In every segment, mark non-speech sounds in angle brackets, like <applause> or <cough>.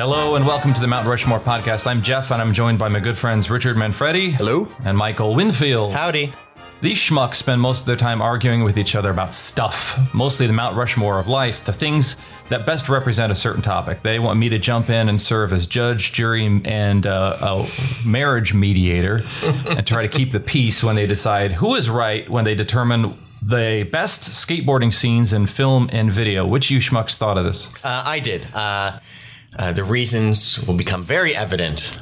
Hello and welcome to the Mount Rushmore podcast. I'm Jeff and I'm joined by my good friends Richard Manfredi. Hello. And Michael Winfield. Howdy. These schmucks spend most of their time arguing with each other about stuff, mostly the Mount Rushmore of life, the things that best represent a certain topic. They want me to jump in and serve as judge, jury, and uh, a marriage mediator <laughs> and try to keep the peace when they decide who is right when they determine the best skateboarding scenes in film and video. Which you schmucks thought of this? Uh, I did. Uh, uh, the reasons will become very evident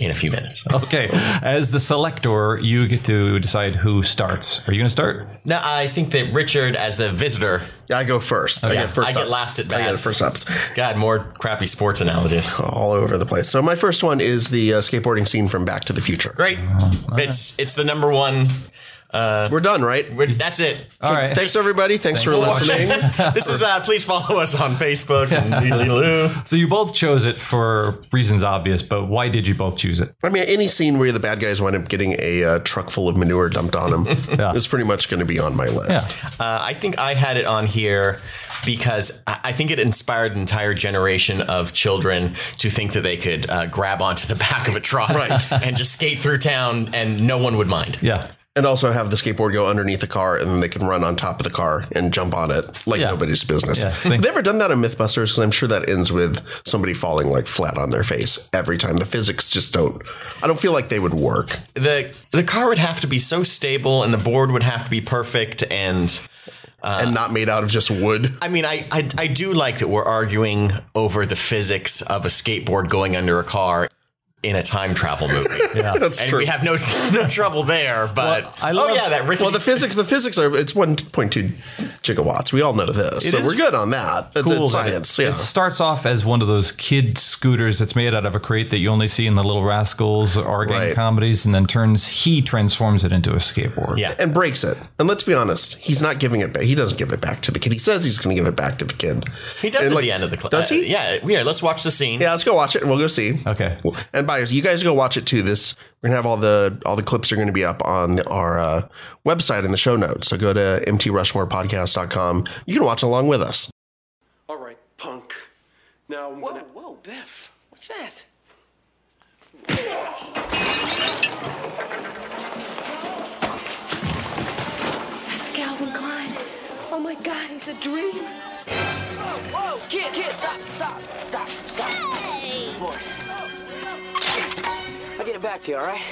in a few minutes. <laughs> Okay, as the selector, you get to decide who starts. Are you going to start? No, I think that Richard, as the visitor, Yeah, I go first. I get first I get last at I get first ups God, more crappy sports analogies. all over the place. So my first one is the uh, skateboarding scene from Back to the Future. Great. It's it's the number one. We're done, right? We're, that's it. All right. Thanks everybody. Thanks, for listening. <laughs> This is. Uh, please follow us on Facebook. And. <laughs> So you both chose it for reasons obvious, but why did you both choose it? I mean, any scene where the bad guys wind up getting a uh, truck full of manure dumped on them <laughs> Yeah. is pretty much going to be on my list. Uh, I think I had it on here because I I think it inspired an entire generation of children to think that they could uh, grab onto the back of a truck Right. and just skate through town and no one would mind. Yeah. And also have the skateboard go underneath the car and then they can run on top of the car and jump on it like Yeah. nobody's business. Yeah. Have they ever done that on Mythbusters? Because I'm sure that ends with somebody falling like flat on their face every time. The physics just don't, I don't feel like they would work. The the car would have to be so stable and the board would have to be perfect and uh, and not made out of just wood. I mean, I, I I do like that we're arguing over the physics of a skateboard going under a car in a time travel movie. <laughs> Yeah. That's and true. we have no <laughs> no trouble there. But Well, I oh love- yeah, that rickety Well, the physics, the physics are it's 1.2 gigawatts. We all know this, so we're good on that. Cool it's that science. It, yeah. it starts off as one of those kid scooters that's made out of a crate that you only see in the Little Rascals or gang Right. comedies, and then turns he transforms it into a skateboard. yeah. and breaks it. And let's be honest, he's not giving it back. He doesn't give it back to the kid. He says he's going to give it back to the kid. He does And, at like, the end of the clip. Does he? Uh, yeah, yeah. Let's watch the scene. Yeah, let's go watch it and we'll go see. Okay. And bye, you guys go watch it too. This we're gonna have all the all the clips are going to be up on our uh, website in the show notes. So go to mtrushmorepodcast.com. You can watch along with us. All right, punk. Now I'm Whoa, gonna. whoa, Biff. What's that? That's Calvin Klein. Oh my God, he's a dream. Whoa, whoa, kid, kid, stop, stop, stop, stop. Boy. I'll get it back to you, all right?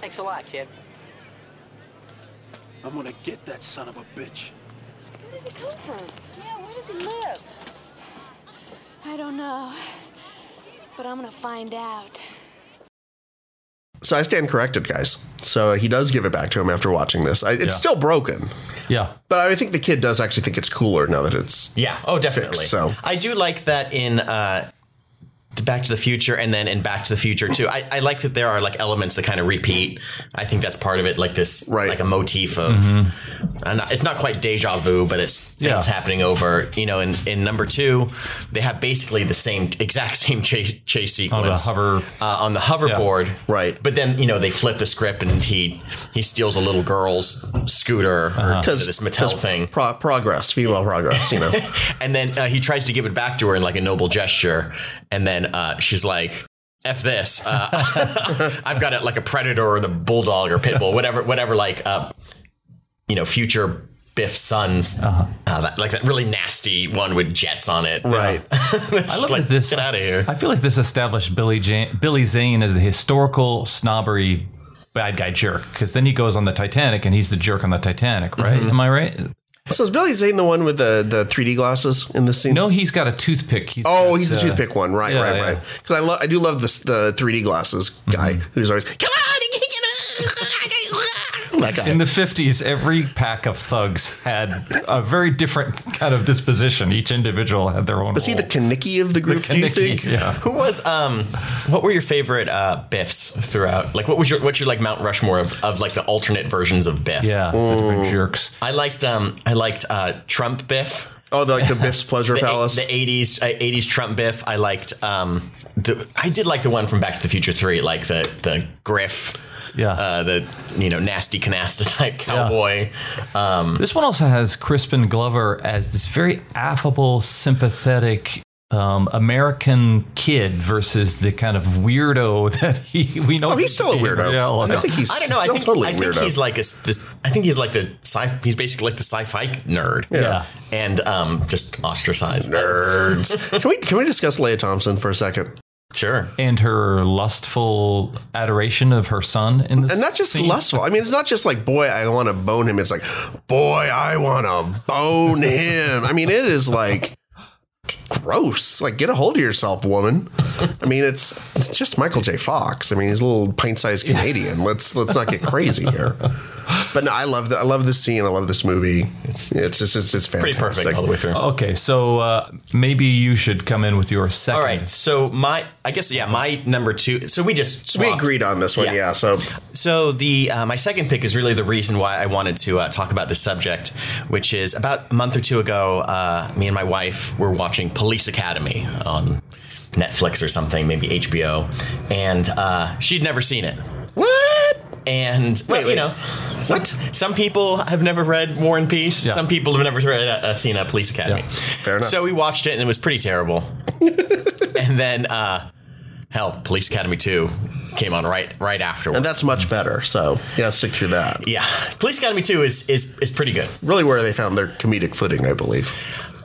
Thanks a lot, kid. I'm gonna get that son of a bitch. Where does he come from? Yeah, where does he live? I don't know. But I'm gonna find out. So I stand corrected, guys. So he does give it back to him after watching this. I, it's Yeah. still broken, Yeah. but I think the kid does actually think it's cooler now that it's Yeah. Oh, definitely. Fixed, so. I do like that in uh, Back to the Future, and then in Back to the Future too. I, I like that there are like elements that kind of repeat. I think that's part of it, like this, Right. like a motif of. And it's not quite deja vu, but it's things Yeah. happening over. You know, in in number two, they have basically the same exact same chase chase sequence hover- uh, on the hoverboard, Right. But then you know they flip the script, and he he steals a little girl's scooter or this Mattel thing. pro- progress, female progress. You know, <laughs> And then uh, he tries to give it back to her in like a noble gesture. And then uh, she's like, F this. Uh, <laughs> I've got it like a predator or the bulldog or pit bull, whatever, whatever, like, uh, you know, future Biff sons, uh that, like that really nasty one with jets on it. right? <laughs> I love like, this. Get out of here. I feel like this established Billy Jane, Billy Zane as the historical snobbery bad guy jerk because then he goes on the Titanic and he's the jerk on the Titanic, right? Mm-hmm. Am I right? So is Billy Zane the one with the the 3D glasses in this scene? No, he's got a toothpick. He's Oh, got, he's the uh, toothpick one, right? yeah, right, right. Because I love, I do love this the 3D glasses guy who's always come on, that guy. In the 50s, every pack of thugs had a very different kind of disposition. Each individual had their own. Was he the role. Of the group? do you think? Yeah. Who was um? What were your favorite uh Biffs throughout? Like, what was your what's your like Mount Rushmore of, of like the alternate versions of Biff? Yeah, the different jerks. I liked um I liked uh Trump Biff. Oh, the, like the Biff's <laughs> Pleasure the, Palace. The 80s uh, 80s Trump Biff. I liked um the I did like the one from Back to the Future 3, like the the Griff Yeah. uh, the you know nasty canasta <laughs> type cowboy. Um, This one also has Crispin Glover as this very affable, sympathetic um, American kid versus the kind of weirdo <laughs> that he we know. Oh, he's still a weirdo. Yeah, well, I think he's I don't know. I think totally I think weirdo. he's like a s- this. I think he's like the sci. He's basically like the sci-fi nerd. Yeah. and um, just ostracized. Nerds. can we can we discuss Lea Thompson for a second? Sure. and her lustful adoration of her son in this, And not just scene. lustful. I mean, it's not just like, boy, I want to bone him. It's like, boy, I want to bone him. I mean, it is like gross. Like, get a hold of yourself, woman. I mean, it's it's just Michael J. Fox. I mean, he's a little pint-sized Canadian. Let's let's not get crazy here. But no, I love the, I love this scene. I love this movie. It's it's just it's, it's Pretty fantastic. perfect all the way through. Okay, so uh, maybe you should come in with your second. All right. So my, I guess, yeah, my number two. So we just We agreed on this one, Yeah. yeah. So So the uh, my second pick is really the reason why I wanted to uh, talk about this subject, which is about a month or two ago, uh, me and my wife were watching Police Academy on Netflix or something, maybe HBO, and uh, she'd never seen it. what? And well, wait. you know, some, some people have never read War and Peace. Yeah. Some people have never read, uh, seen a Police Academy. Yeah. Fair enough. So we watched it, and it was pretty terrible. <laughs> and then, uh, hell, Police Academy Two came on right right afterwards. And that's much better. So yeah, stick to that. Yeah, Police Academy Two is is is pretty good, Really, where they found their comedic footing, I believe.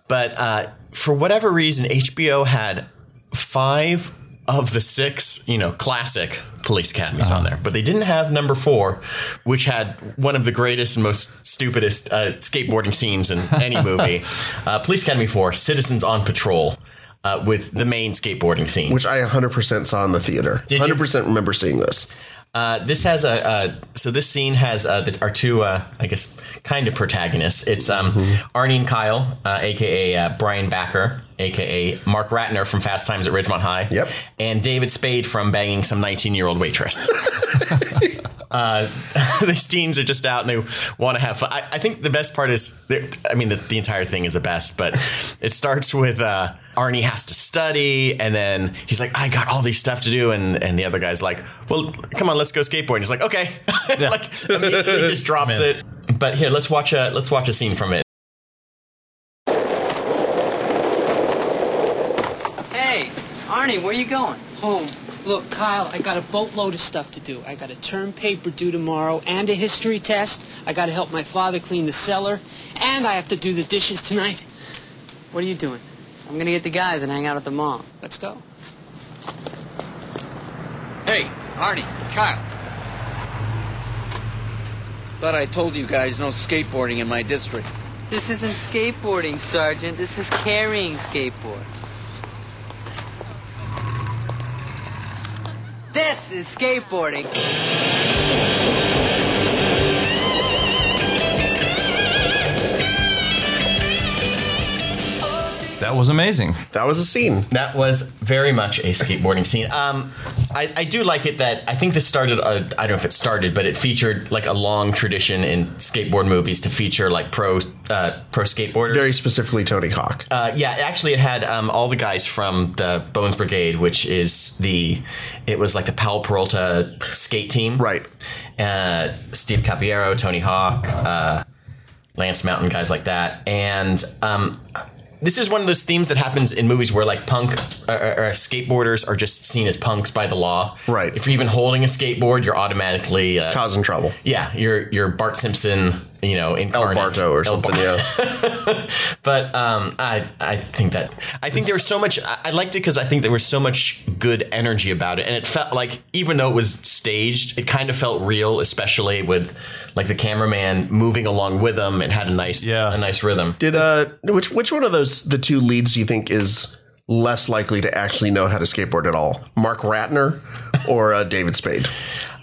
but uh, for whatever reason, HBO had five of the six, you know, classic Police Academies on there, but they didn't have number four, which had one of the greatest and most stupidest uh, skateboarding scenes in any <laughs> movie. uh, Police Academy Four: Citizens on Patrol. Uh, with the main skateboarding scene, which I 100% saw in the theater. Did you? 100% remember seeing this. Uh, this has a uh, so this scene has uh, the, our two uh, I guess kind of protagonists. It's um, Arnie and Kyle, uh, aka uh, Brian Backer, aka Mark Ratner from Fast Times at Ridgemont High. Yep. And David Spade from banging some 19 year old waitress. <laughs> uh, <laughs> these teens are just out and they want to have fun. I, I think the best part is, they're- I mean, the, the entire thing is the best, but <laughs> it starts with uh, Arnie has to study, and then he's like, "I got all these stuff to do," and and the other guy's like, "Well, come on, let's go skateboarding. He's like, "Okay," <laughs> like immediately just drops Man. it. But here, let's watch a let's watch a scene from it. Hey, Arnie, where are you going? Home. Look, Kyle, I got a boatload of stuff to do. I got a term paper due tomorrow and a history test. I got to help my father clean the cellar, and I have to do the dishes tonight. What are you doing? I'm gonna get the guys and hang out at the mall. Let's go. Hey, Arnie, Kyle. Thought I told you guys no skateboarding in my district. This isn't skateboarding, Sergeant. This is carrying skateboard. This is skateboarding. That was amazing. That was a scene. That was very much a skateboarding scene. Um, I, I do like it that I think this started. Uh, I don't know if it started, but it featured like a long tradition in skateboard movies to feature like pro uh, pro skateboarders. Very specifically Tony Hawk. Uh, yeah, actually, it had um, all the guys from the Bones Brigade, which is the it was like the Powell Peralta skate team, Right. Uh, Steve Caballero, Tony Hawk, uh, Lance Mountain, guys like that, and um, this is one of those themes that happens in movies where like punk or, or, or skateboarders are just seen as punks by the law. Right. If you're even holding a skateboard, you're automatically uh, Causing trouble. yeah, you're you're Bart Simpson, you know, El incarnate. Barto or El something, Bar- yeah. <laughs> but um, I I think that I think there was so much. I I liked it because I think there was so much good energy about it, and it felt like even though it was staged, it kind of felt real, especially with like the cameraman moving along with them and had a nice Yeah. a nice rhythm. Did uh which which one of those the two leads do you think is less likely to actually know how to skateboard at all? Mark Ratner or uh, David Spade?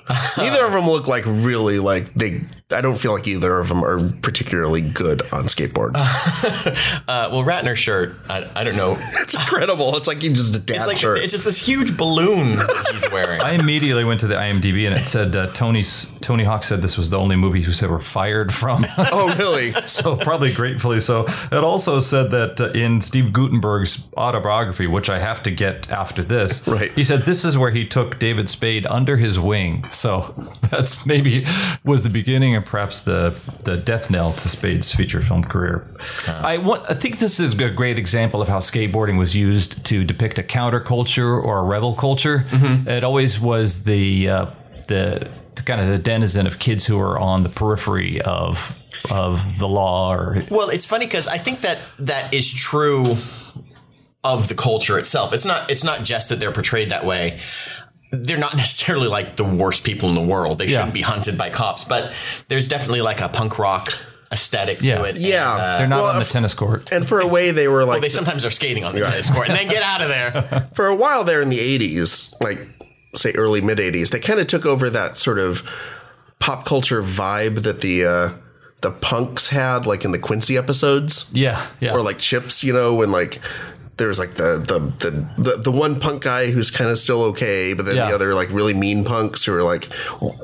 <laughs> Neither of them look like really like big I don't feel like either of them are particularly good on skateboards. <laughs> Uh, well, Ratner's shirt, I, I don't know. <laughs> it's incredible. It's like he just a dad It's like shirt. it's just this huge balloon that he's wearing. <laughs> I immediately went to the IMDb and it said uh, Tony's Tony Hawk said this was the only movie he was ever fired from. oh, really? so probably gratefully so. It also said that uh, in Steve Guttenberg's autobiography, which I have to get after this, Right. He said this is where he took David Spade under his wing. So that's maybe was the beginning and perhaps the the death knell to Spade's feature film career. I want. I think this is a great example of how skateboarding was used to depict a counterculture or a rebel culture. It always was the uh, the the kind of the denizen of kids who are on the periphery of of the law or Well, it's funny because I think that that is true of the culture itself. It's not. It's not just that they're portrayed that way. They're not <laughs> necessarily like the worst people in the world. They Yeah. shouldn't be hunted by cops, but there's definitely like a punk rock aesthetic Yeah. to it. Yeah. And, uh, they're not Well, on the if- tennis court. and for a way, they were like well, they sometimes are skating on the tennis court and then get out of there. <laughs> <laughs> for a while there in the 80s, like say early mid 80s, they kind of took over that sort of pop culture vibe that the uh the punks had like in the Quincy episodes Yeah, yeah. or like Chips, you know, when like there's like the the the the, the one punk guy who's kind of still okay, but then Yeah. the other like really mean punks who are like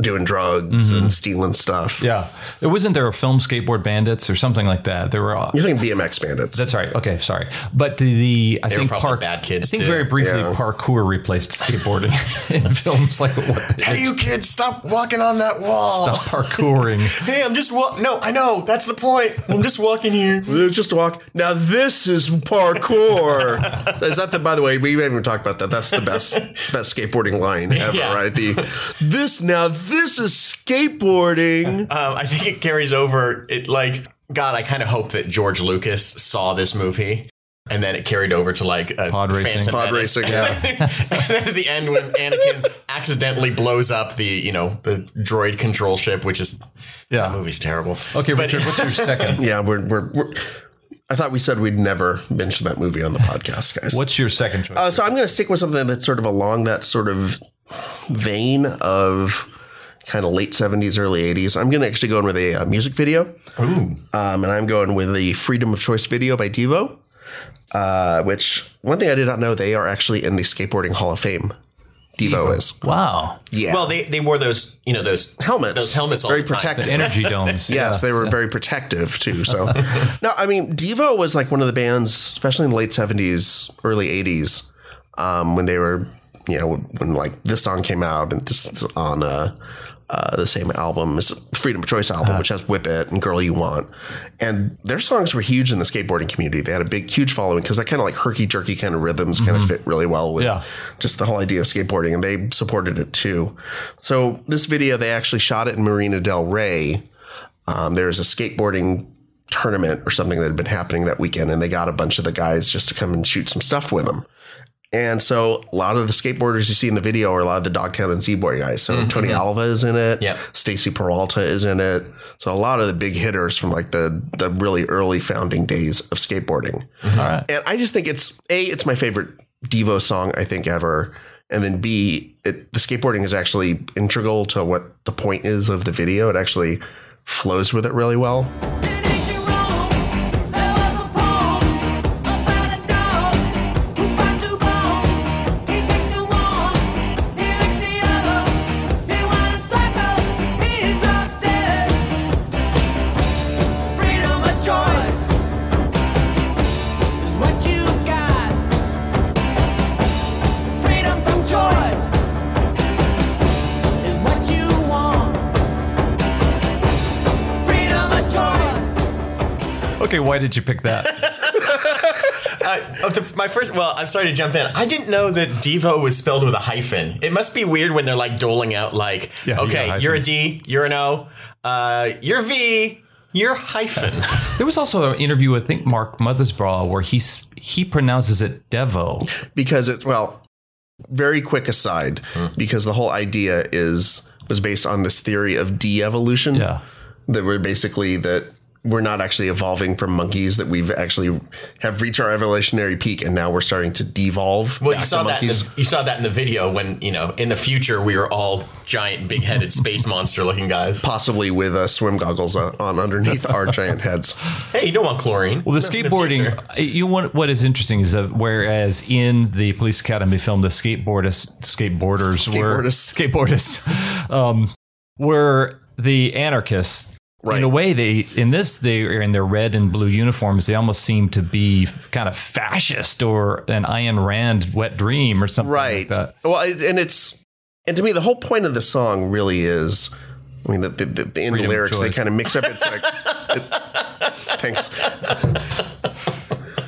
doing drugs and stealing stuff. Mm-hmm. yeah, it wasn't there a film skateboard bandits or something like that. There were. You're thinking BMX bandits. That's right. Okay, sorry. But the I They think probably park, bad kids, I think too. very briefly Yeah. parkour replaced skateboarding <laughs> in films like what they hey, you kids, stop walking on that wall. stop parkouring. <laughs> Hey, I'm just walk. No, I know that's the point. I'm just walking here. <laughs> Just walk. Now this is parkour. Is that the? By the way, we haven't even talked about that. That's the best best skateboarding line <laughs> ever, Yeah. right? The this now this is skateboarding. Um, I think it carries over. It like God. I kind of hope that George Lucas saw this movie. And then it carried over to like a Pod racing. Phantom Pod Menace. racing, yeah. <laughs> and then at the end, when Anakin accidentally blows up the you know the droid control ship, which is Yeah. that movie's terrible. Okay, But- Richard, what's your second? <laughs> Yeah, we're, we're we're. I thought we said we'd never mention that movie on the podcast, guys. <laughs> What's your second choice? Uh, so I'm going to stick with something that's sort of along that sort of vein of kind of late 70s, early 80s. I'm going to actually go in with a uh, music video. Ooh. Um, and I'm going with the Freedom of Choice video by Devo, uh, which one thing I did not know, they are actually in the Skateboarding Hall of Fame. Devo, is. wow, Yeah. Well, they, they wore those you know those helmets. those helmets all Very the time. protective. the energy <laughs> domes. Yes, they were yeah. very protective too. So, <laughs> no, I mean, Devo was like one of the bands, especially in the late seventies, early eighties, um, when they were, you know, when like this song came out and this on uh, uh, the same album, it's Freedom of Choice album, which has "Whip It" and "Girl You Want," and their songs were huge in the skateboarding community. They had a big, huge following because that kind of like herky jerky kind of rhythms kind of fit really well with Yeah. just the whole idea of skateboarding, and they supported it too. So this video, they actually shot it in Marina Del Rey. Um, there was a skateboarding tournament or something that had been happening that weekend, and they got a bunch of the guys just to come and shoot some stuff with them. And so a lot of the skateboarders you see in the video are a lot of the Dogtown and Z-Boy guys. So mm-hmm. Tony Alva is in it. Yep. Stacy Peralta is in it. So a lot of the big hitters from like the the really early founding days of skateboarding. Mm-hmm. All right. And I just think it's a it's my favorite Devo song I think ever. And then B, it, the skateboarding is actually integral to what the point is of the video. It actually flows with it really well. Why did you pick that? <laughs> Uh, the, my first, well, I'm sorry to jump in. I didn't know that Devo was spelled with a hyphen. It must be weird when they're like doling out, like, Yeah, you got a okay, hyphen. you're a D, you're an O, uh, you're V, you're hyphen. <laughs> there was also an interview with I think Mark Mothersbaugh where he's he pronounces it Devo. because it's well very quick aside because the whole idea is was based on this theory of de-evolution Yeah. that were basically that we're not actually evolving from monkeys that we've actually have reached our evolutionary peak and now we're starting to devolve Well, back you saw to that. In the, you saw that in the video when you know in the future we were all giant, big-headed <laughs> space monster-looking guys. possibly with uh, swim goggles on, on underneath our <laughs> giant heads Hey, you don't want chlorine. Well, the No, skateboarding, future. you want what is interesting is that whereas in the police academy film, the skateboarders, skateboarders were Skateboarders. <laughs> skateboarders, um, were the anarchists. Right. In a way, they in this they are in their red and blue uniforms. They almost seem to be kind of fascist or an Ayn Rand wet dream or something right like that. well and it's and to me the whole point of the song really is i mean the, the, the, in the lyrics they kind of mix up it's like it, <laughs> thanks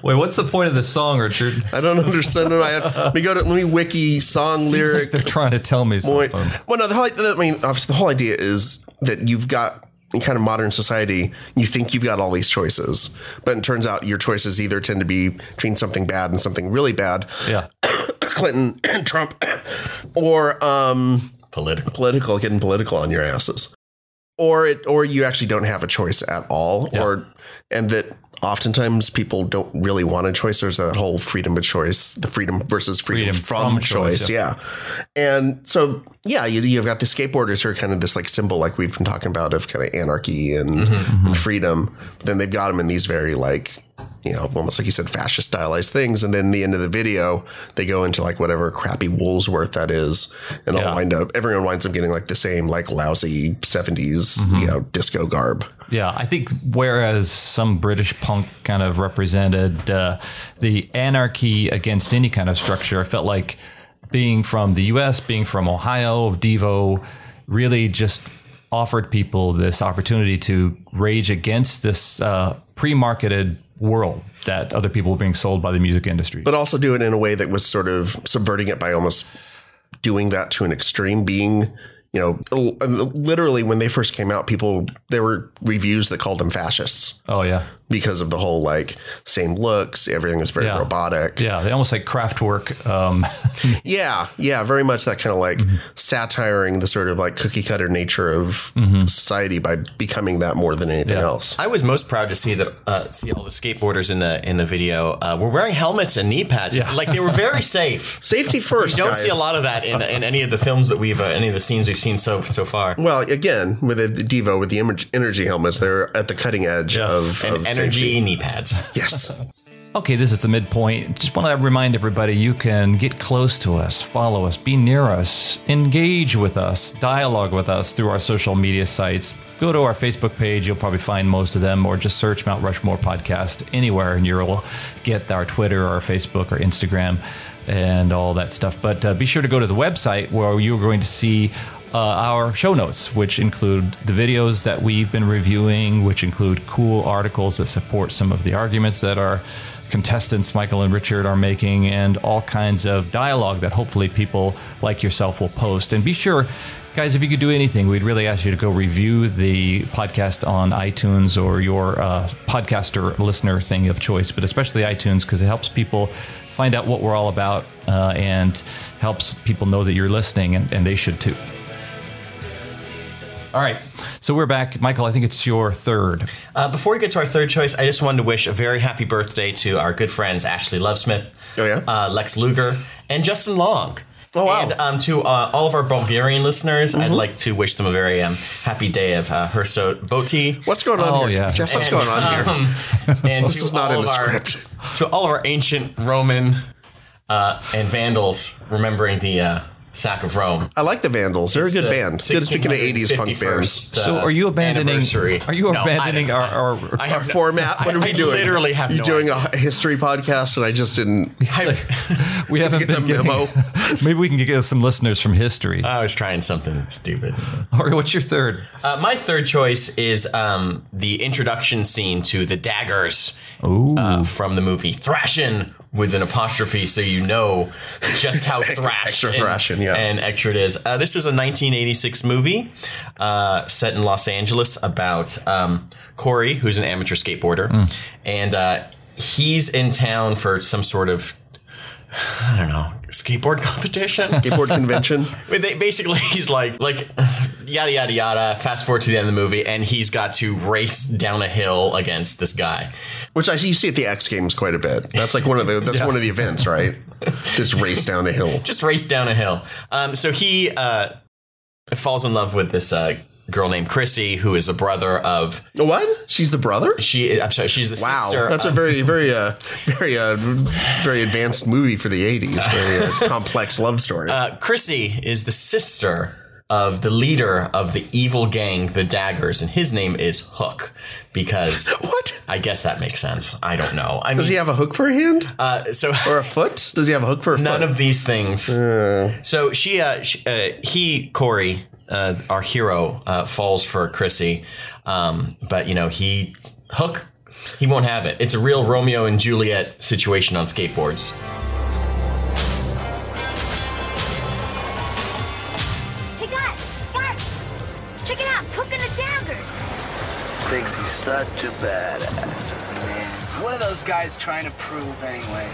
Wait, what's the point of the song, Richard? i don't understand. I have, let me go to let me wiki song Seems lyric like they're trying to tell me something. well, no, the whole, I mean, obviously, the whole idea is that you've got kind of modern society, you think you've got all these choices, but it turns out your choices either tend to be between something bad and something really bad, Yeah. <coughs> Clinton and <coughs> Trump, <coughs> or um, political. political, getting political on your asses, or it, or you actually don't have a choice at all, Yeah. or and that oftentimes people don't really want a choice. There's that whole freedom of choice, the freedom versus freedom, Freedom from, from choice. choice, yeah. And so, yeah, you, you've got the skateboarders who are kind of this like symbol, like we've been talking about, of kind of anarchy and, and freedom. But then they've got them in these very like, you know, almost like you said, fascist stylized things. And then the end of the video, they go into like whatever crappy Woolsworth that is, and Yeah. all wind up. Everyone winds up getting like the same like lousy 70s, you know, disco garb. Yeah, I think whereas some British punk kind of represented uh, the anarchy against any kind of structure, I felt like being from the US, being from Ohio, Devo, really just offered people this opportunity to rage against this uh, pre marketed world that other people were being sold by the music industry. but also do it in a way that was sort of subverting it by almost doing that to an extreme being you know literally when they first came out people there were reviews that called them fascists oh, yeah. Because of the whole like same looks everything was very Yeah. robotic Yeah, they almost like Kraftwerk. Um, <laughs> yeah yeah very much that kind of like Mm-hmm. satiring the sort of like cookie cutter nature of society by becoming that more than anything Mm-hmm. Yeah. else I was most proud to see that uh, see all the skateboarders in the in the video uh, were wearing helmets and knee pads. Yeah. Like they were very <laughs> safe. safety first You don't guys. see a lot of that in, in any of the films that we've uh, any of the scenes we've seen so so far. well, again, with the Devo, with the image, energy helmets, they're at the cutting edge Yes. of, And of energy safety. knee pads. <laughs> Yes. Okay, this is the midpoint. Just want to remind everybody you can get close to us, follow us, be near us, engage with us, dialogue with us through our social media sites. Go to our Facebook page, you'll probably find most of them, or just search Mount Rushmore Podcast anywhere and you'll get our Twitter, our Facebook, or Instagram, and all that stuff. But uh, be sure to go to the website where you're going to see uh, our show notes, which include the videos that we've been reviewing, which include cool articles that support some of the arguments that our contestants, Michael and Richard, are making, and all kinds of dialogue that hopefully people like yourself will post. And be sure, guys, if you could do anything, we'd really ask you to go review the podcast on iTunes or your uh, podcaster listener thing of choice, but especially iTunes because it helps people find out what we're all about uh, and helps people know that you're listening, and, and they should too. All right. So we're back. Michael, I think it's your third. Uh, before we get to our third choice, I just wanted to wish a very happy birthday to our good friends Ashley Lovesmith, Oh, yeah? uh, Lex Luger, and Justin Long. Oh, wow. And um, to uh, all of our Bulgarian listeners, I'd like to wish them a very um, happy day of uh, Herso Boti. What's going on Oh, here? yeah. Jeff, what's And, going on here? um, <laughs> and This to is not in the of our, script. To all of our ancient Roman uh, and Vandals, remembering the uh, sack of Rome. I like the Vandals. They're a good the band. Good speaking of 80s punk 1651st, bands. So uh, are you abandoning? Are you No, abandoning don't- our, our, I Our have no- format. What I- are we I doing? literally have You no doing idea. a history podcast, and I just didn't. <laughs> we haven't Get been the getting, memo. <laughs> maybe we can get some listeners from history. I was trying something stupid. All right, what's your third? Uh, my third choice is um, the introduction scene to the daggers uh, from the movie Thrashin with an apostrophe, so you know just how thrash <laughs> Extra and, thrashing, yeah. and extra it is. Uh, this is a 1986 movie uh, set in Los Angeles about um, Corey, who's an amateur skateboarder, and uh, he's in town for some sort of <sighs> I don't know skateboard competition. Skateboard convention. <laughs> But they, basically, he's like, like yada yada yada. Fast forward to the end of the movie, and he's got to race down a hill against this guy. Which I see you see at the X Games quite a bit. That's like one of the that's one of the events, right? <laughs> Just race down a hill. Just race down a hill. Um, so he uh, falls in love with this uh, girl named Chrissy, who is the brother of What? She's the brother? she. I'm sorry, she's the sister. Wow, sister. that's a very, <laughs> very, uh, very, uh, very advanced movie for the '80s. Very uh, <laughs> complex love story. Uh, Chrissy is the sister of the leader of the evil gang, the Daggers, and his name is Hook. Because <laughs> what? I guess that makes sense. I don't know. I Does mean, he have a hook for a hand uh, so or a foot? Does he have a hook for a none foot? of these things. Uh, So she, uh, she uh, he, Corey, uh, our hero, uh, falls for Chrissy, um, but you know he Hook, he won't have it. It's a real Romeo and Juliet situation on skateboards. Hey guys, guys, check it out. It's Hook and the Daggers. Thinks he's such a badass. Man, what are those guys trying to prove anyway?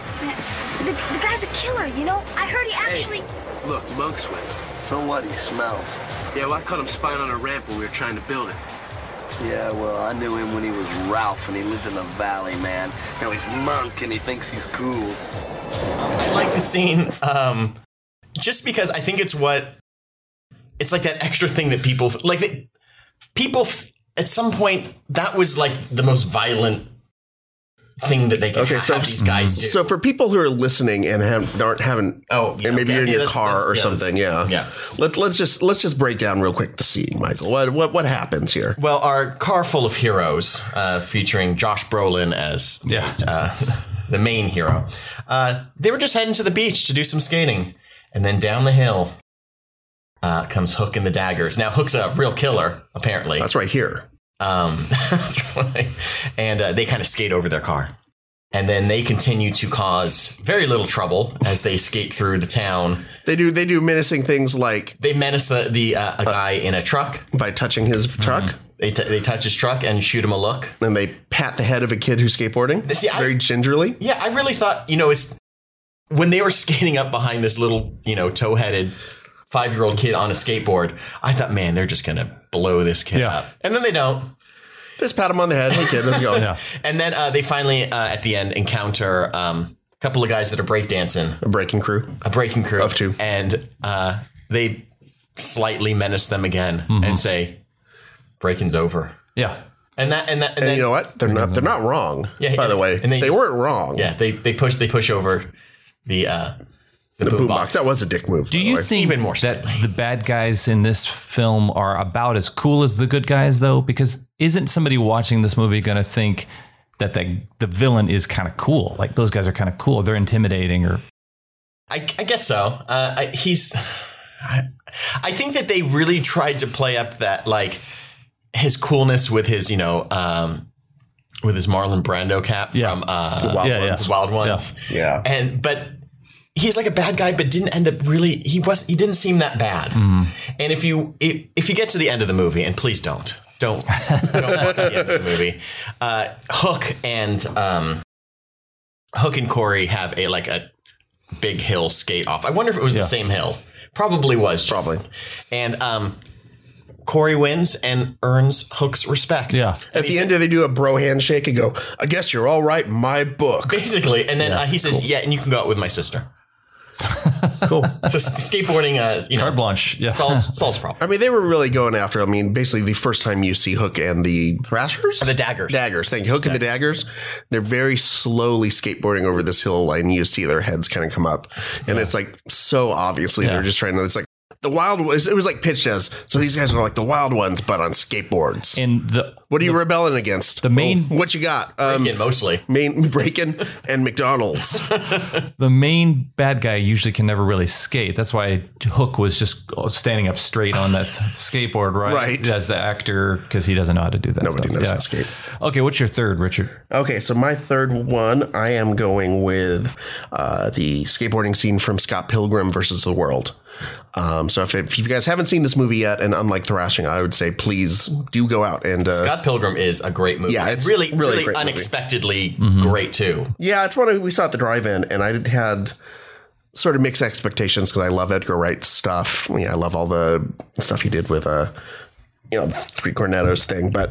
The, the guy's a killer, you know? I heard he actually. Look, Monk's with. So what? He smells. Yeah, well, I caught him spying on a ramp when we were trying to build it. Yeah, well, I knew him when he was Ralph and he lived in the valley, man. Now he's Monk and he thinks he's cool. I like the scene um, just because I think it's what it's like that extra thing that people like. That people at some point that was like the most violent thing that they can Okay, have, so- these guys do. so for people who are listening and have, aren't haven't, Oh, yeah, and maybe okay, you're in yeah, your that's- car that's- or yeah, something, yeah, yeah. Let, let's just let's just break down real quick the scene, Michael. What what what happens here? well, our car full of heroes, uh, featuring Josh Brolin as Yeah. uh, <laughs> the main hero. Uh, they were just heading to the beach to do some skating, and then down the hill uh, comes Hook and the Daggers. Now, Hook's a real killer, apparently. That's right here. Um. <laughs> And uh, they kind of skate over their car. And then they continue to cause very little trouble as they skate through the town. They do they do menacing things like They menace the, the uh, a guy in a truck. by touching his Mm-hmm. truck, They, t- they touch his truck and shoot him a look. and they pat the head of a kid who's skateboarding See, I- very gingerly. Yeah, I really thought, you know, it's when they were skating up behind this little, you know, toe headed five year old kid on a skateboard, I thought, man, they're just going to blow this kid Yeah. up. And then they don't. Just pat him on the head. Hey kid, let's go. <laughs> Yeah. And then uh, they finally, uh, at the end, encounter um, a couple of guys that are breakdancing. A breaking crew. a breaking crew Of two. and uh, they slightly menace them again Mm-hmm. and say breaking's over Yeah. and that and that and, And then, you know what? They're not they're not wrong. Yeah, by the way, and they, they just- weren't wrong. yeah they they push they push over the uh the, the boom boombox. box. That was a dick move. Do you way. think Even more that the bad guys in this film are about as cool as the good guys, though? Because isn't somebody watching this movie going to think that the the villain is kind of cool? Like those guys are kind of cool. They're intimidating, or I, I guess so uh, I, he's I, I think that they really tried to play up that like his coolness with his you know um with his Marlon Brando cap Yeah. from uh Wild Yeah, yeah. Wild Ones Yeah. and but he's like a bad guy but didn't end up really he was he didn't seem that bad. And if you if, if you get to the end of the movie and please don't don't don't watch the end of the <laughs> movie uh hook and um hook and corey have a like a big hill skate off. I wonder if it was Yeah. the same hill. Probably was just- Probably. and um corey wins and earns hook's respect. Yeah, At the end, they do a bro handshake and go, "I guess you're all right my book." basically. And then uh, he says yeah and you can go out with my sister <laughs> Cool. so skateboarding uh you know carte blanche. Yeah, solves <laughs> solves problem I mean, they were really going after. I mean, basically, the first time you see Hook and the Thrashers, the daggers daggers. Thank you, Hook and the daggers. They're very slowly skateboarding over this hill and You see their heads kind of come up, and it's like so obviously Yeah. they're just trying to. It's like the wild. Ones. It was like pitched as so. These guys are like the wild ones, but on skateboards. and the what are you rebelling against? the main- Oh, what you got? Um, Again, mostly main <laughs> breaking and McDonald's. <laughs> the main bad guy usually can never really skate. That's why Hook was just standing up straight on that <laughs> skateboard, right? Right. As the actor, because he doesn't know how to do that. Nobody stuff. knows how to skate. Okay, what's your third, Richard? Okay, so my third one, I am going with uh, the skateboarding scene from Scott Pilgrim versus the World. Um, so if, if you guys haven't seen this movie yet, and unlike Thrashing, I would say please do go out and uh, Scott Pilgrim is a great movie. Yeah, it's really, really really, great movie. unexpectedly great too. Yeah, it's one we saw at the drive-in, and I had sort of mixed expectations because I love Edgar Wright's stuff. Yeah, I love all the stuff he did with uh, you know, Three Cornettos thing, but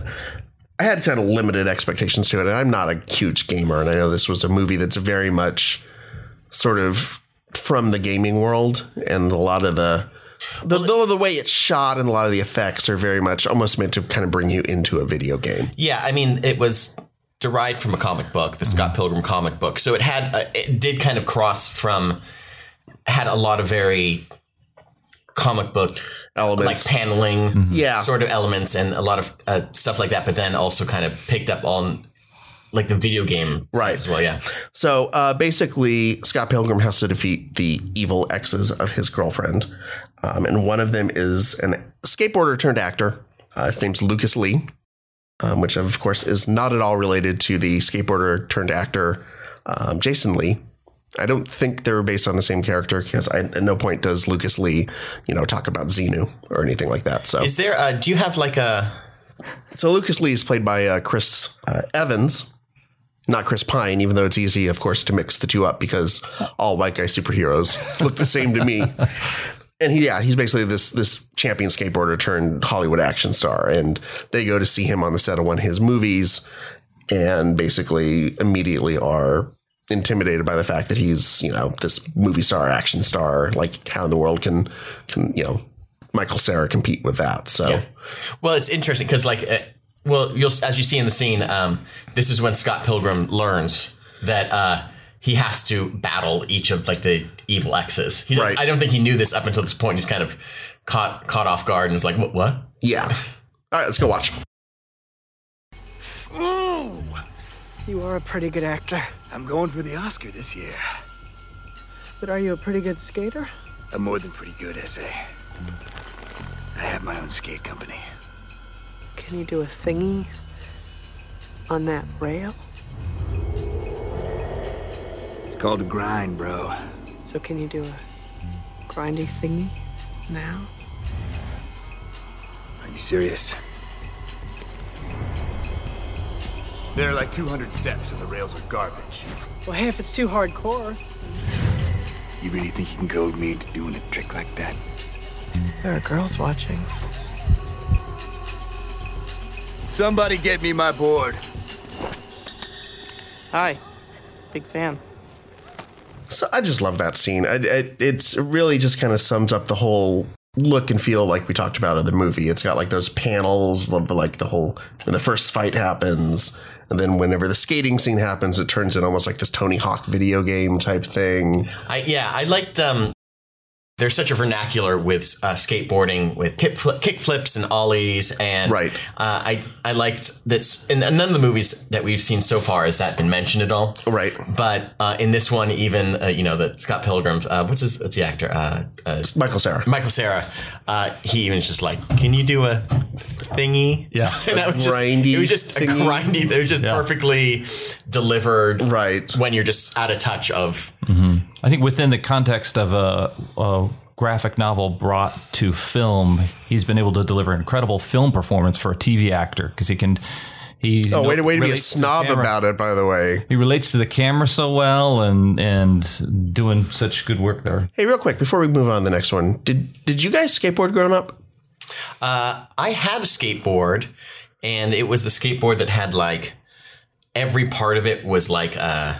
I had kind of limited expectations to it. And I'm not a huge gamer, and I know this was a movie that's very much sort of from the gaming world, and a lot of the the, the, the way it's shot and a lot of the effects are very much almost meant to kind of bring you into a video game. Yeah, I mean, it was derived from a comic book, the Scott Pilgrim comic book. So it had, uh, it did kind of cross from, had a lot of very comic book elements, like paneling, Yeah. sort of elements, and a lot of uh, stuff like that. But then also kind of picked up on like the video game Right. as well. Yeah, So uh, basically, Scott Pilgrim has to defeat the evil exes of his girlfriend. Um, and one of them is an skateboarder turned actor. Uh, his name's Lucas Lee, um, which of course is not at all related to the skateboarder turned actor um, Jason Lee. I don't think they're based on the same character because I, at no point does Lucas Lee, you know, talk about Xenu or anything like that. So is there? Uh, do you have like a? so Lucas Lee is played by uh, Chris uh, Evans, not Chris Pine, even though it's easy, of course, to mix the two up because all white guy superheroes <laughs> look the same to me. <laughs> And he, yeah, he's basically this this champion skateboarder turned Hollywood action star, and they go to see him on the set of one of his movies, and basically immediately are intimidated by the fact that he's you know this movie star action star. Like how in the world can can you know Michael Cera compete with that? So. Well, it's interesting because like, uh, well, you'll as you see in the scene, um, this is when Scott Pilgrim learns that uh, he has to battle each of like the evil exes. He does, Right. I don't think he knew this up until this point. He's kind of caught caught off guard and is like, what? What? Yeah. All right, let's go watch. You are a pretty good actor. I'm going for the Oscar this year. But are you a pretty good skater? I'm more than pretty good, essay. I have my own skate company. Can you do a thingy on that rail? It's called a grind, bro. So can you do a grindy thingy now? Are you serious? There are like 200 steps, and the rails are garbage. Well, hey, if it's too hardcore. You really think you can goad me into doing a trick like that? There are girls watching. Somebody get me my board. Hi. Big fan. So I just love that scene. I, I, it's it really just kind of sums up the whole look and feel like we talked about of the movie. It's got like those panels, of, like the whole when the first fight happens, and then whenever the skating scene happens, it turns in almost like this Tony Hawk video game type thing. I yeah, I liked. Um, there's such a vernacular with uh, skateboarding, with kick, fli kick flips and ollies, and Right. Uh, I I liked that. In none of the movies that we've seen so far has that been mentioned at all. Right. But uh, in this one, even uh, you know that Scott Pilgrim, uh, what's his? What's the actor? Uh, uh, Michael Cera. Michael Cera. Uh, he even just like, "Can you do a thingy?" Yeah. and <laughs> that was just, Grindy it was just a grindy. It was just perfectly delivered. Right. when you're just out of touch of I think within the context of a, a graphic novel brought to film, he's been able to deliver incredible film performance for a TV actor because he can. He Oh, way to way to be a snob about it. By the way, He relates to the camera so well and and doing such good work there. hey, real quick before we move on to the next one, did did you guys skateboard growing up? Uh, I had a skateboard, and it was the skateboard that had like every part of it was like uh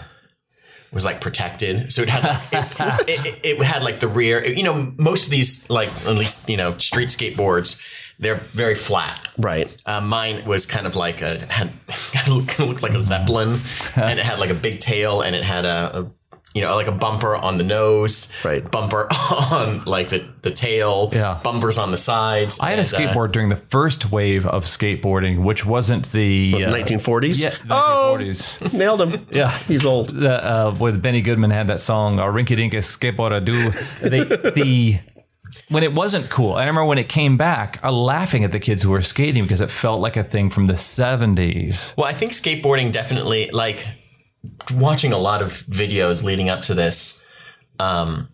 was like protected. So it had it, it, it, it had like the rear. You know, most of these like at least you know street skateboards. They're very flat. Right. Uh, mine was kind of like a had <laughs> kind of looked like a zeppelin, <laughs> and it had like a big tail, and it had a, a you know like a bumper on the nose, right? Bumper <laughs> on like the the tail, Yeah. Bumpers on the sides. I had a and, uh, skateboard during the first wave of skateboarding, which wasn't the What, uh, 1940s? Yeah, Oh, 1940s. nailed him. <laughs> Yeah, he's old. The, uh, with Benny Goodman had that song uh, "Rinky Dink Skateboard Do." They, the when it wasn't cool, I remember when it came back, uh, laughing at the kids who were skating because it felt like a thing from the seventies. Well, I think skateboarding definitely like watching a lot of videos leading up to this. Um,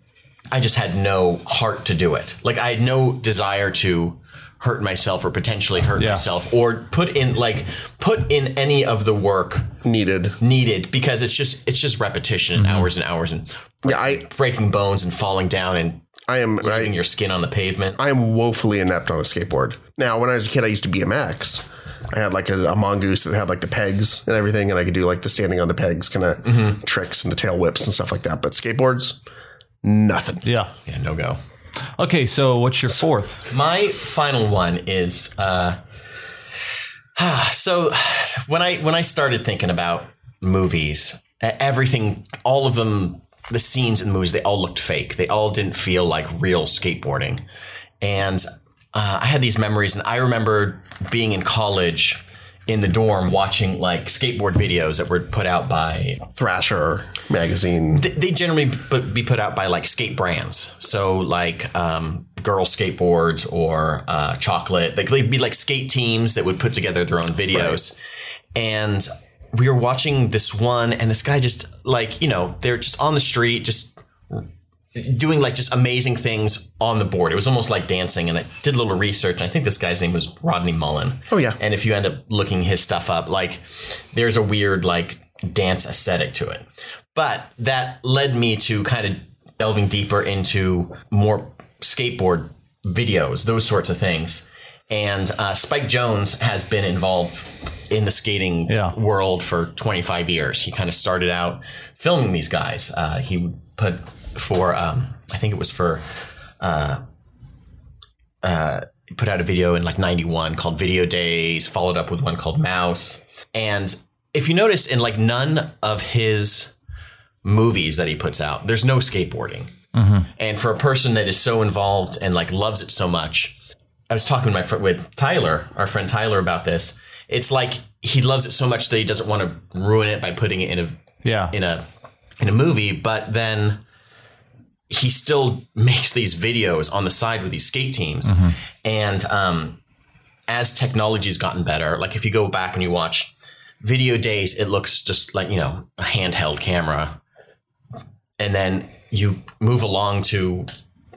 I just had no heart to do it. Like I had no desire to hurt myself or potentially hurt myself or put in like put in any of the work needed needed because it's just it's just repetition and hours and hours and yeah, I breaking bones and falling down and I am leaving your skin on the pavement. I am woefully inept on a skateboard. Now, when I was a kid, I used to BMX. I had like a, a mongoose that had like the pegs and everything, and I could do like the standing on the pegs kind of Mm-hmm. tricks and the tail whips and stuff like that. But skateboards, nothing. Yeah. Yeah, no go. Okay, so what's your fourth? My final one is uh <sighs> so when I when I started thinking about movies, everything all of them the scenes in the movies they all looked fake. They all didn't feel like real skateboarding. And uh, I had these memories and I remember being in college in the dorm watching like skateboard videos that were put out by Thrasher magazine. They, they generally be put out by like skate brands. So like um, girl skateboards or uh, chocolate. Like they'd be like skate teams that would put together their own videos. And we were watching this one, and this guy just like you know they're just on the street, just doing like just amazing things on the board. It was almost like dancing. And I did a little research. And I think this guy's name was Rodney Mullen. Oh yeah. And if you end up looking his stuff up, like there's a weird like dance aesthetic to it. But that led me to kind of delving deeper into more skateboard videos, those sorts of things. And uh, Spike Jonze has been involved in the skating world for 25 years. He kind of started out filming these guys. Uh, he would put for, um, I think it was for, uh, uh, put out a video in like 91 called Video Days, followed up with one called Mouse. And if you notice in like none of his movies that he puts out, there's no skateboarding. And for a person that is so involved and like loves it so much, I was talking with my friend with Tyler, our friend Tyler, about this. It's like he loves it so much that he doesn't want to ruin it by putting it in a Yeah. in a in a movie, but then he still <laughs> makes these videos on the side with these skate teams. And um, as technology's gotten better, like if you go back and you watch video days, it looks just like, you know, a handheld camera. And then you move along to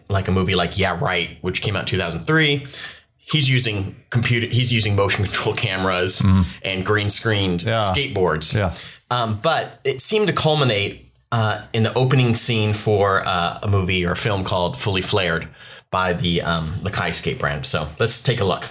like a movie like Yeah Right, which came out in 2003. He's using computer. He's using motion <laughs> control cameras and green screened skateboards. Yeah. Um, but it seemed to culminate uh, in the opening scene for uh, a movie or a film called Fully Flared by the um, the Kai Skate brand. So let's take a look.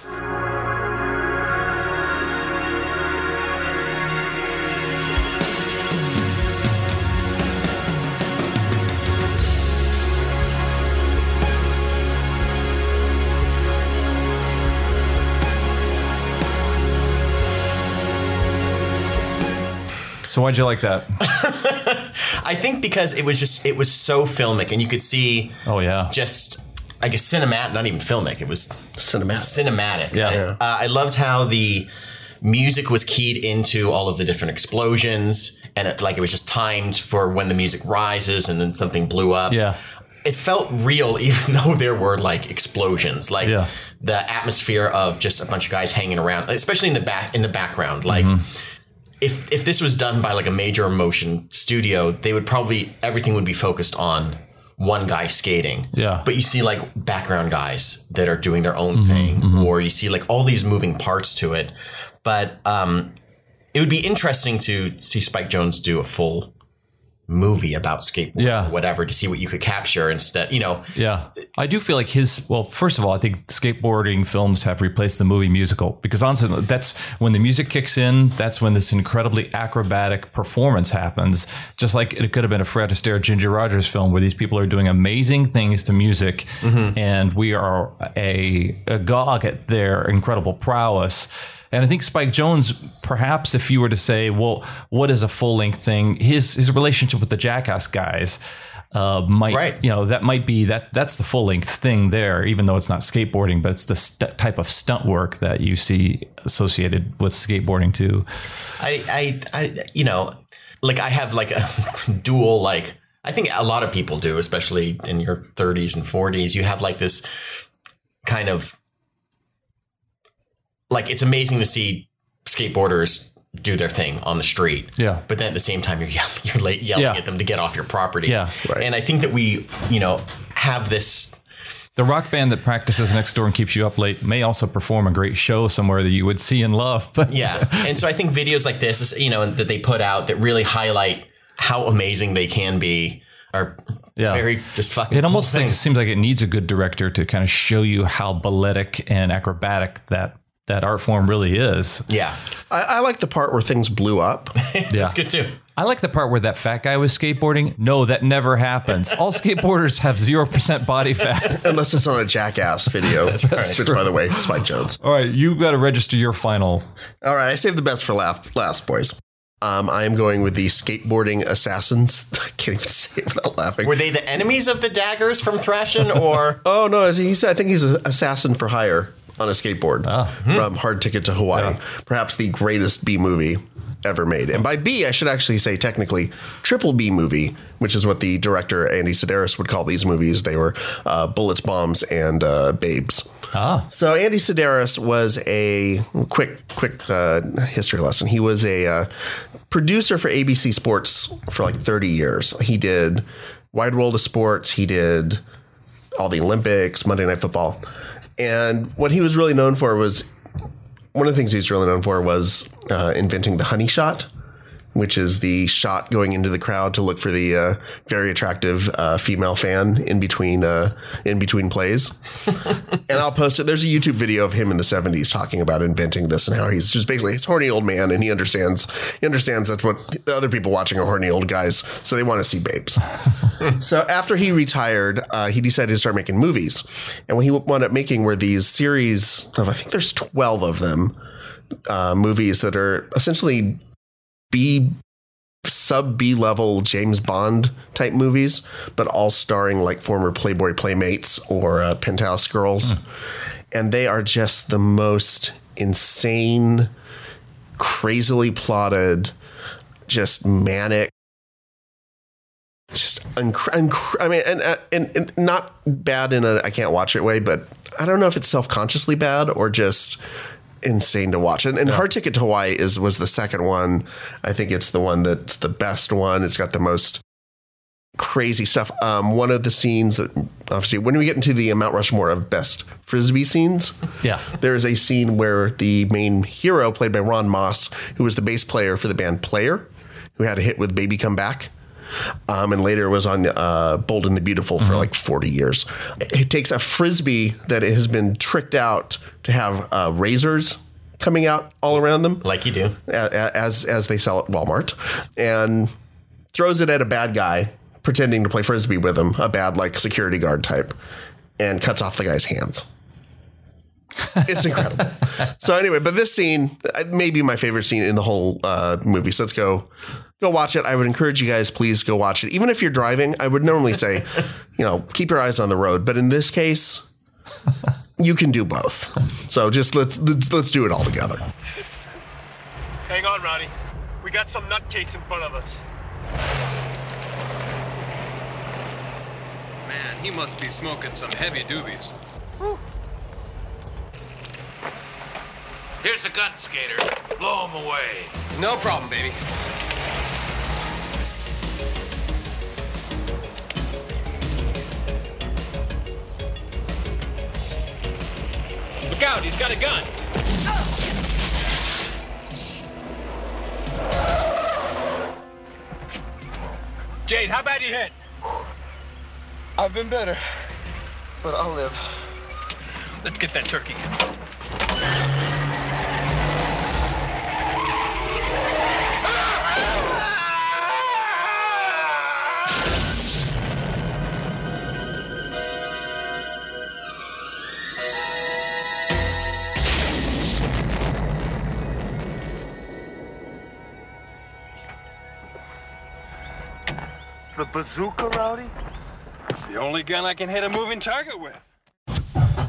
So why'd you like that? <laughs> I think because it was just it was so filmic, and you could see. Oh yeah. Just I guess cinematic, not even filmic. It was cinematic. Cinematic. Yeah. Uh, I loved how the music was keyed into all of the different explosions, and it, like it was just timed for when the music rises, and then something blew up. Yeah. It felt real, <laughs> even though there were like explosions, like Yeah. the atmosphere of just a bunch of guys hanging around, especially in the back in the background, like Mm-hmm. If if this was done by like a major motion studio, they would probably everything would be focused on one guy skating. Yeah. But you see like background guys that are doing their own Mhm, thing, mhm. or you see like all these moving parts to it. But um, it would be interesting to see Spike Jonze do a full movie about skateboarding Yeah. or whatever to see what you could capture instead. You know, Yeah. I do feel like his, well, first of all, I think skateboarding films have replaced the movie musical because honestly, that's when the music kicks in, that's when this incredibly acrobatic performance happens. Just like it could have been a Fred Astaire, Ginger Rogers film where these people are doing amazing things to music mm-hmm. and we are a, agog at their incredible prowess. And I think Spike Jonze, perhaps if you were to say, well, what is a full length thing? His his relationship with the Jackass guys uh, might, you know, that might be that that's the full length thing there, even though it's not skateboarding, but it's the st- type of stunt work that you see associated with skateboarding too. I, I, I, you know, like I have like a <laughs> dual, like I think a lot of people do, especially in your 30s and 40s. You have like this kind of like it's amazing to see skateboarders do their thing on the street. Yeah. But then at the same time, you're yelling, <laughs> you're late yelling Yeah. at them to get off your property. Yeah. And I think that we, you know, have this. The rock band that practices next door and keeps you up late may also perform a great show somewhere that you would see and love. But <laughs> Yeah. and so I think videos like this, is, you know, that they put out that really highlight how amazing they can be are Yeah. very just fucking. It almost cool like, seems like it needs a good director to kind of show you how balletic and acrobatic that that art form really is. Yeah. I, I like the part where things blew up. <laughs> Yeah. That's good too. I like the part where that fat guy was skateboarding. No, that never happens. <laughs> All skateboarders have 0% body fat. <laughs> Unless it's on a jackass video. That's right. Which, by the way, Spike Jonze. All right, you got to register your final. All right, I saved the best for last, last boys. Um, I am going with the skateboarding assassins. I can't even say it without laughing. Were they the enemies of the daggers from Thrashin' or? oh no, he's, I think he's an assassin for hire on a skateboard from Hard Ticket to Hawaii. Perhaps the greatest B movie ever made. And by B, I should actually say technically triple B movie, which is what the director Andy Sidaris would call these movies. They were uh, bullets, bombs, and uh, babes. Ah. So Andy Sidaris was a quick, quick uh, history lesson. He was a uh, producer for ABC Sports for like 30 years. He did Wide World of Sports. He did all the Olympics, Monday Night Football, and what he was really known for was one of the things he was really known for was uh, inventing the honey shot. Which is the shot going into the crowd to look for the uh, very attractive uh, female fan in between uh, in between plays, <laughs> and I'll post it. There's a YouTube video of him in the 70s talking about inventing this and how he's just basically it's horny old man and he understands he understands that's what the other people watching are horny old guys, so they want to see babes. <laughs> so after he retired, uh, he decided to start making movies, and what he wound up making were these series of I think there's 12 of them uh, movies that are essentially B sub B level James Bond type movies, but all starring like former Playboy playmates or uh, penthouse girls. And they are just the most insane, crazily plotted, just manic. Just unc- I mean, and, uh, and, and not bad in a I can't watch it way, but I don't know if it's self consciously bad or just insane to watch. And, and Hard Ticket to Hawaii is was the second one. I think it's the one that's the best one. It's got the most crazy stuff. Um, one of the scenes that obviously when we get into the Mount Rushmore of best frisbee scenes, Yeah. there is a scene where the main hero, played by Ron Moss, who was the bass player for the band Player, who had a hit with "Baby Come Back." Um, and later was on uh, Bold and the Beautiful for like 40 years. It takes a frisbee that has been tricked out to have uh, razors coming out all around them, like you do, as as they sell at Walmart, and throws it at a bad guy pretending to play frisbee with him, a bad like security guard type, and cuts off the guy's hands. It's incredible. <laughs> so anyway, but this scene uh, may be my favorite scene in the whole uh, movie. So let's go go watch it. I would encourage you guys, please go watch it. Even if you're driving, I would normally say, <laughs> you know, keep your eyes on the road. But in this case, you can do both. So just let's let's let's do it all together. Hang on, Ronnie. We got some nutcase in front of us. Man, he must be smoking some heavy doobies. Here's the gun, skater. Blow him away. No problem, baby. Look out, he's got a gun. Jade, how bad you hit? I've been better, but I'll live. Let's get that turkey. Bazooka, Rowdy? It's the only gun I can hit a moving target with.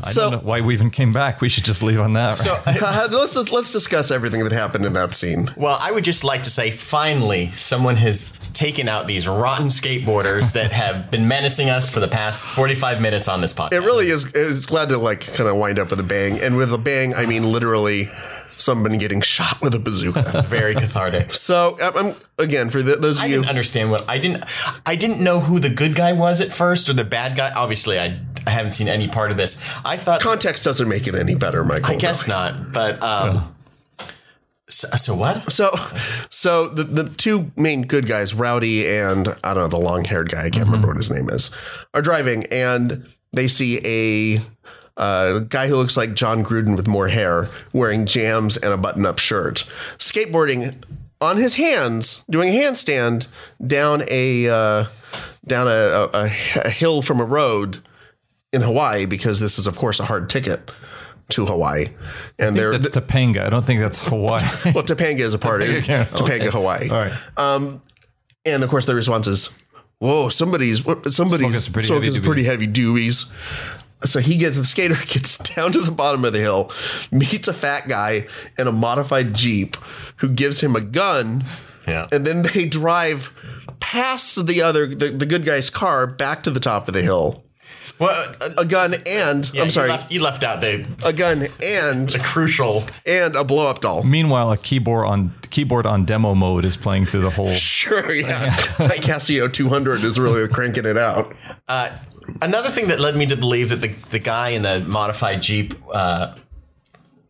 I don't know why we even came back. We should just leave on that. So <laughs> uh, let's let's discuss everything that happened in that scene. Well, I would just like to say, finally, someone has taken out these rotten skateboarders that <laughs> have been menacing us for the past 45 minutes on this podcast. It really is. It's glad to like kind of wind up with a bang, and with a bang, I mean literally somebody getting shot with a bazooka. <laughs> Very cathartic. So I'm, I'm again for the, those of I you. didn't understand what I didn't. I didn't know who the good guy was at first or the bad guy. Obviously, I I haven't seen any part of this. I thought Context doesn't make it any better, Michael. I guess not, but um. So, so what? So, so the the two main good guys, Rowdy and I don't know the long haired guy, I can't remember what his name is, are driving and they see a uh, guy who looks like Jon Gruden with more hair, wearing jams and a button up shirt, skateboarding on his hands, doing a handstand down a uh, down a, a, a hill from a road in Hawaii because this is of course a hard ticket to Hawaii, and they're That's Topanga. I don't think that's Hawaii. <laughs> well, Topanga is a part of <laughs> it. Okay. Hawaii. All right. Um, and of course, the response is, "Whoa, somebody's somebody's Smoking some pretty smoking heavy some pretty heavy doobies." So he gets the skater <laughs> gets down to the bottom of the hill, meets a fat guy in a modified jeep who gives him a gun, Yeah. and then they drive past the other the, the good guy's car back to the top of the hill. Well, a gun and Yeah, I'm sorry, You left, you left out the a gun and the crucial and a blow up doll. Meanwhile, a keyboard on keyboard on demo mode is playing through the whole. <laughs> Sure, yeah. <laughs> that Casio 200 is really cranking it out. Uh, another thing that led me to believe that the the guy in the modified jeep uh,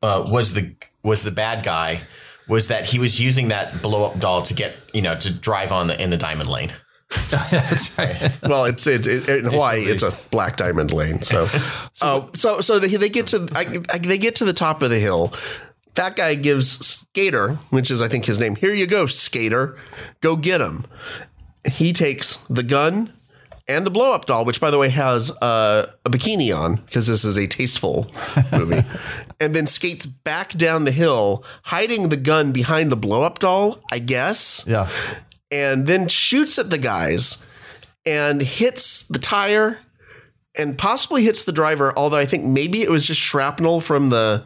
uh, was the was the bad guy was that he was using that blow up doll to get you know to drive on the in the diamond lane. <laughs> That's right. Well, it's it, it, in Hawaii. It's a black diamond lane. So, <laughs> oh, so so they, they get to I, I, they get to the top of the hill. That guy gives Skater, which is I think his name. Here you go, Skater. Go get him. He takes the gun and the blow up doll, which by the way has uh, a bikini on because this is a tasteful movie, <laughs> and then skates back down the hill, hiding the gun behind the blow up doll. I guess Yeah. And then shoots at the guys and hits the tire and possibly hits the driver although i think maybe it was just shrapnel from the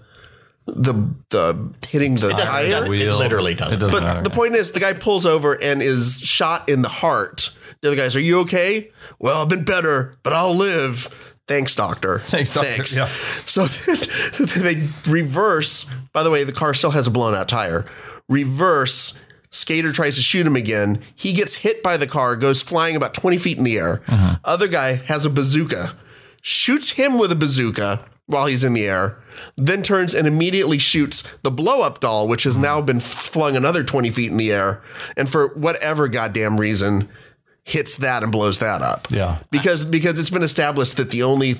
the the hitting the It doesn't. tire It, doesn't- it literally doesn't. doesn't but matter. the point is the guy pulls over and is shot in the heart the other guys are you okay well i've been better but i'll live thanks doctor <laughs> Thanks, doctor. Yeah. so <laughs> then they reverse. By the way, the car still has a blown out tire. Reverse. Skater tries to shoot him again. He gets hit by the car, goes flying about 20 feet in the air. Uh-huh. Other guy has a bazooka, shoots him with a bazooka while he's in the air, then turns and immediately shoots the blow up doll, which has now been flung another 20 feet in the air. And for whatever goddamn reason, hits that and blows that up. Yeah. Because because it's been established that the only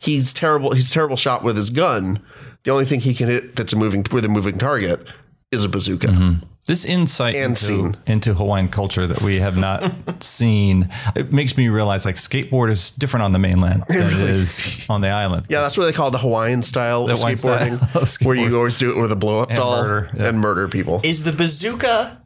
he's terrible he's terrible shot with his gun. The only thing he can hit that's a moving with a moving target is a bazooka. Mm-hmm. This insight And into, scene. into Hawaiian culture that we have not <laughs> seen, it makes me realize like skateboard is different on the mainland than it is <laughs> on the island. Yeah, that's what they call the Hawaiian style The of Hawaiian style skateboarding, <laughs> where you always do it with a blow up And doll murder, yeah. and murder people. Is the bazooka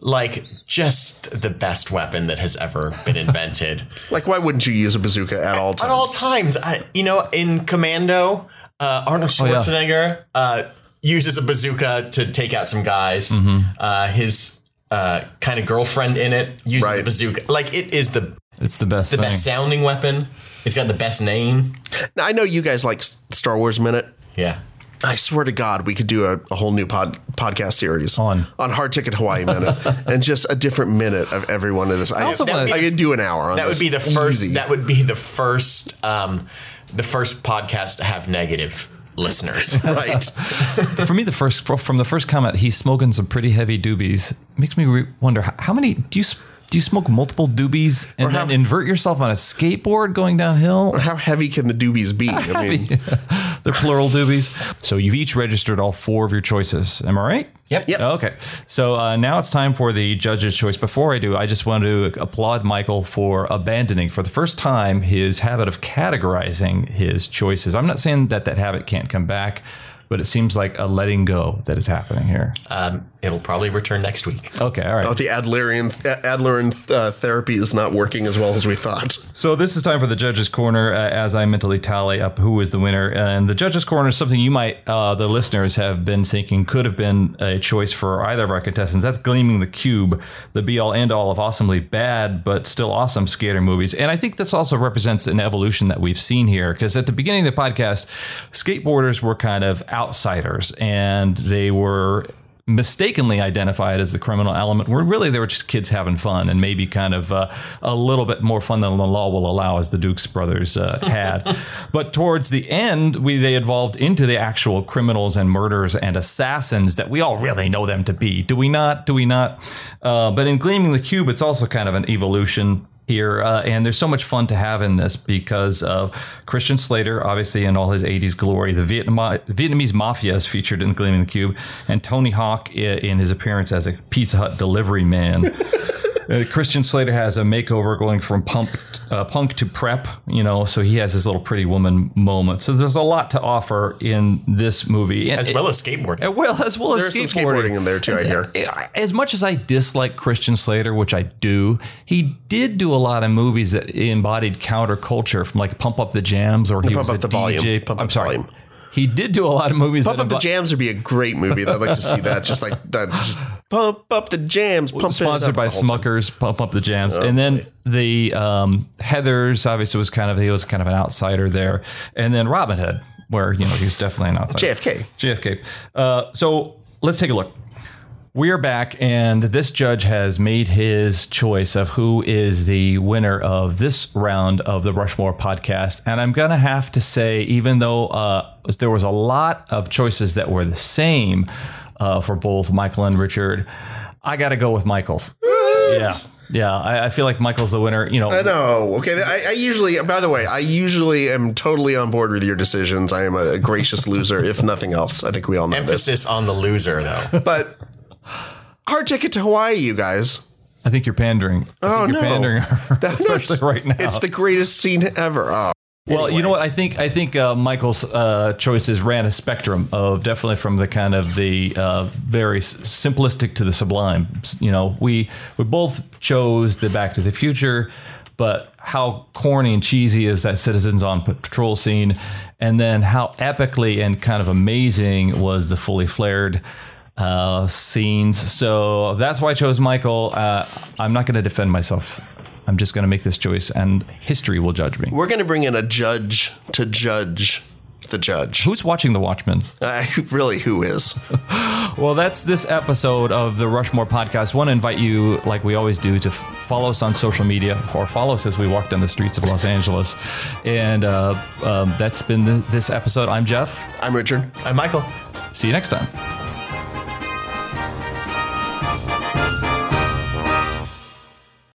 like just the best weapon that has ever been invented? Like, why wouldn't you use a bazooka at all times? At all times, I, you know, in Commando, uh, Arnold Oh, yeah. Schwarzenegger uh, uses a bazooka to take out some guys. Mm-hmm. Uh, his uh, kind of girlfriend in it uses a bazooka. Like it is the It's the best the thing. best sounding weapon. It's got the best name. Now, I know you guys like Star Wars Minute. Yeah. I swear to God, we could do a, a whole new pod, podcast series On. on Hard Ticket Hawaii Minute <laughs> and just a different minute of every one of this. I, also wanna- I could do an hour on That would be the first. Easy. That would be the first. Um, the first podcast to have negative listeners. <laughs> right. For me, the first from the first comment, he's smoking some pretty heavy doobies. Makes me re- wonder how, how many do you s- do you smoke multiple doobies and Or then invert yourself on a skateboard going downhill? Or How heavy can the doobies be? I <laughs> mean, <laughs> They're plural doobies. So you've each registered all four of your choices. Am I right? Yep. Yep. Okay. So uh, now it's time for the judge's choice. Before I do, I just want to applaud Michael for abandoning, for the first time, his habit of categorizing his choices. I'm not saying that that habit can't come back, but it seems like a letting go that is happening here. Um, It'll probably return next week. Okay, all right. Oh, the Adlerian Adlerian uh, therapy is not working as well as we thought. So this is time for the judges' corner. Uh, as I mentally tally up who is the winner, and the judges' corner is something you might, uh, the listeners, have been thinking could have been a choice for either of our contestants. That's gleaming the cube, the be all end all of awesomely bad but still awesome skater movies. And I think this also represents an evolution that we've seen here because at the beginning of the podcast, skateboarders were kind of outsiders and they were mistakenly identified as the criminal element where really they were just kids having fun and maybe kind of uh, a little bit more fun than the law will allow as the dukes brothers uh, <laughs> had. But towards the end we they evolved into the actual criminals and murderers and assassins that we all really know them to be. Do we not? Do we not? Uh, but in gleaming the cube it's also kind of an evolution here, uh, and there's so much fun to have in this because of Christian Slater, obviously in all his 80s glory. The Vietnam- Vietnamese mafia is featured in Gleaming the Cube, and Tony Hawk in his appearance as a Pizza Hut delivery man. <laughs> Uh, Christian Slater has a makeover going from pump, uh, punk to prep, you know, so he has his little pretty woman moment. So there's a lot to offer in this movie, And As well as skateboarding. uh, Well, as well as There's some skateboarding. skateboarding in there too. I hear. As much as I dislike Christian Slater, which I do, he did do a lot of movies that embodied counterculture, from like Pump Up the Jams, or he Pump was Up a the Volume. DJ. Pump I'm Up the sorry. Volume. He did do a lot of movies. Pump up the jams would be a great movie. I'd like to see that. Just like <laughs> that. Just pump up the jams. Pump sponsored up by whole time. Smuckers, Pump Up the Jams, Oh, and then the um, Heather's obviously was kind of he was kind of an outsider there, and then Robin Hood, where you know he was definitely an outsider. JFK. JFK. Uh, so let's take a look. We are back, and this judge has made his choice of who is the winner of this round of the Rushmore podcast. And I'm going to have to say, even though uh, there was a lot of choices that were the same uh, for both Michael and Richard, I got to go with Michael's. Yeah. Yeah. I, I feel like Michael's the winner. You know, I know. Okay. I, I usually, by the way, I usually am totally on board with your decisions. I am a gracious loser, if nothing else. I think we all know this. Emphasis on the loser, though. But <gasps> hard ticket to Hawaii, you guys. I think you're pandering. I Oh you're no, pandering, That's <laughs> especially right now. It's the greatest scene ever. Oh. Well, you know what? I think I think uh, Michael's uh, choices ran a spectrum of definitely from the kind of the uh, very s- simplistic to the sublime. You know, we we both chose the Back to the Future, but how corny and cheesy is that Citizens on Patrol scene, and then how epically and kind of amazing was the fully flared uh, scenes. So that's why I chose Michael. Uh, I'm not going to defend myself. I'm just going to make this choice, and history will judge me. We're going to bring in a judge to judge the judge. Who's watching The Watchmen? Uh, really, who is? <laughs> Well, that's this episode of the Rushmore podcast. want to invite you, like we always do, to f- follow us on social media or follow us as we walk down the streets of Los Angeles. And uh, um, that's been the, this episode. I'm Jeff. I'm Richard. I'm Michael. See you next time.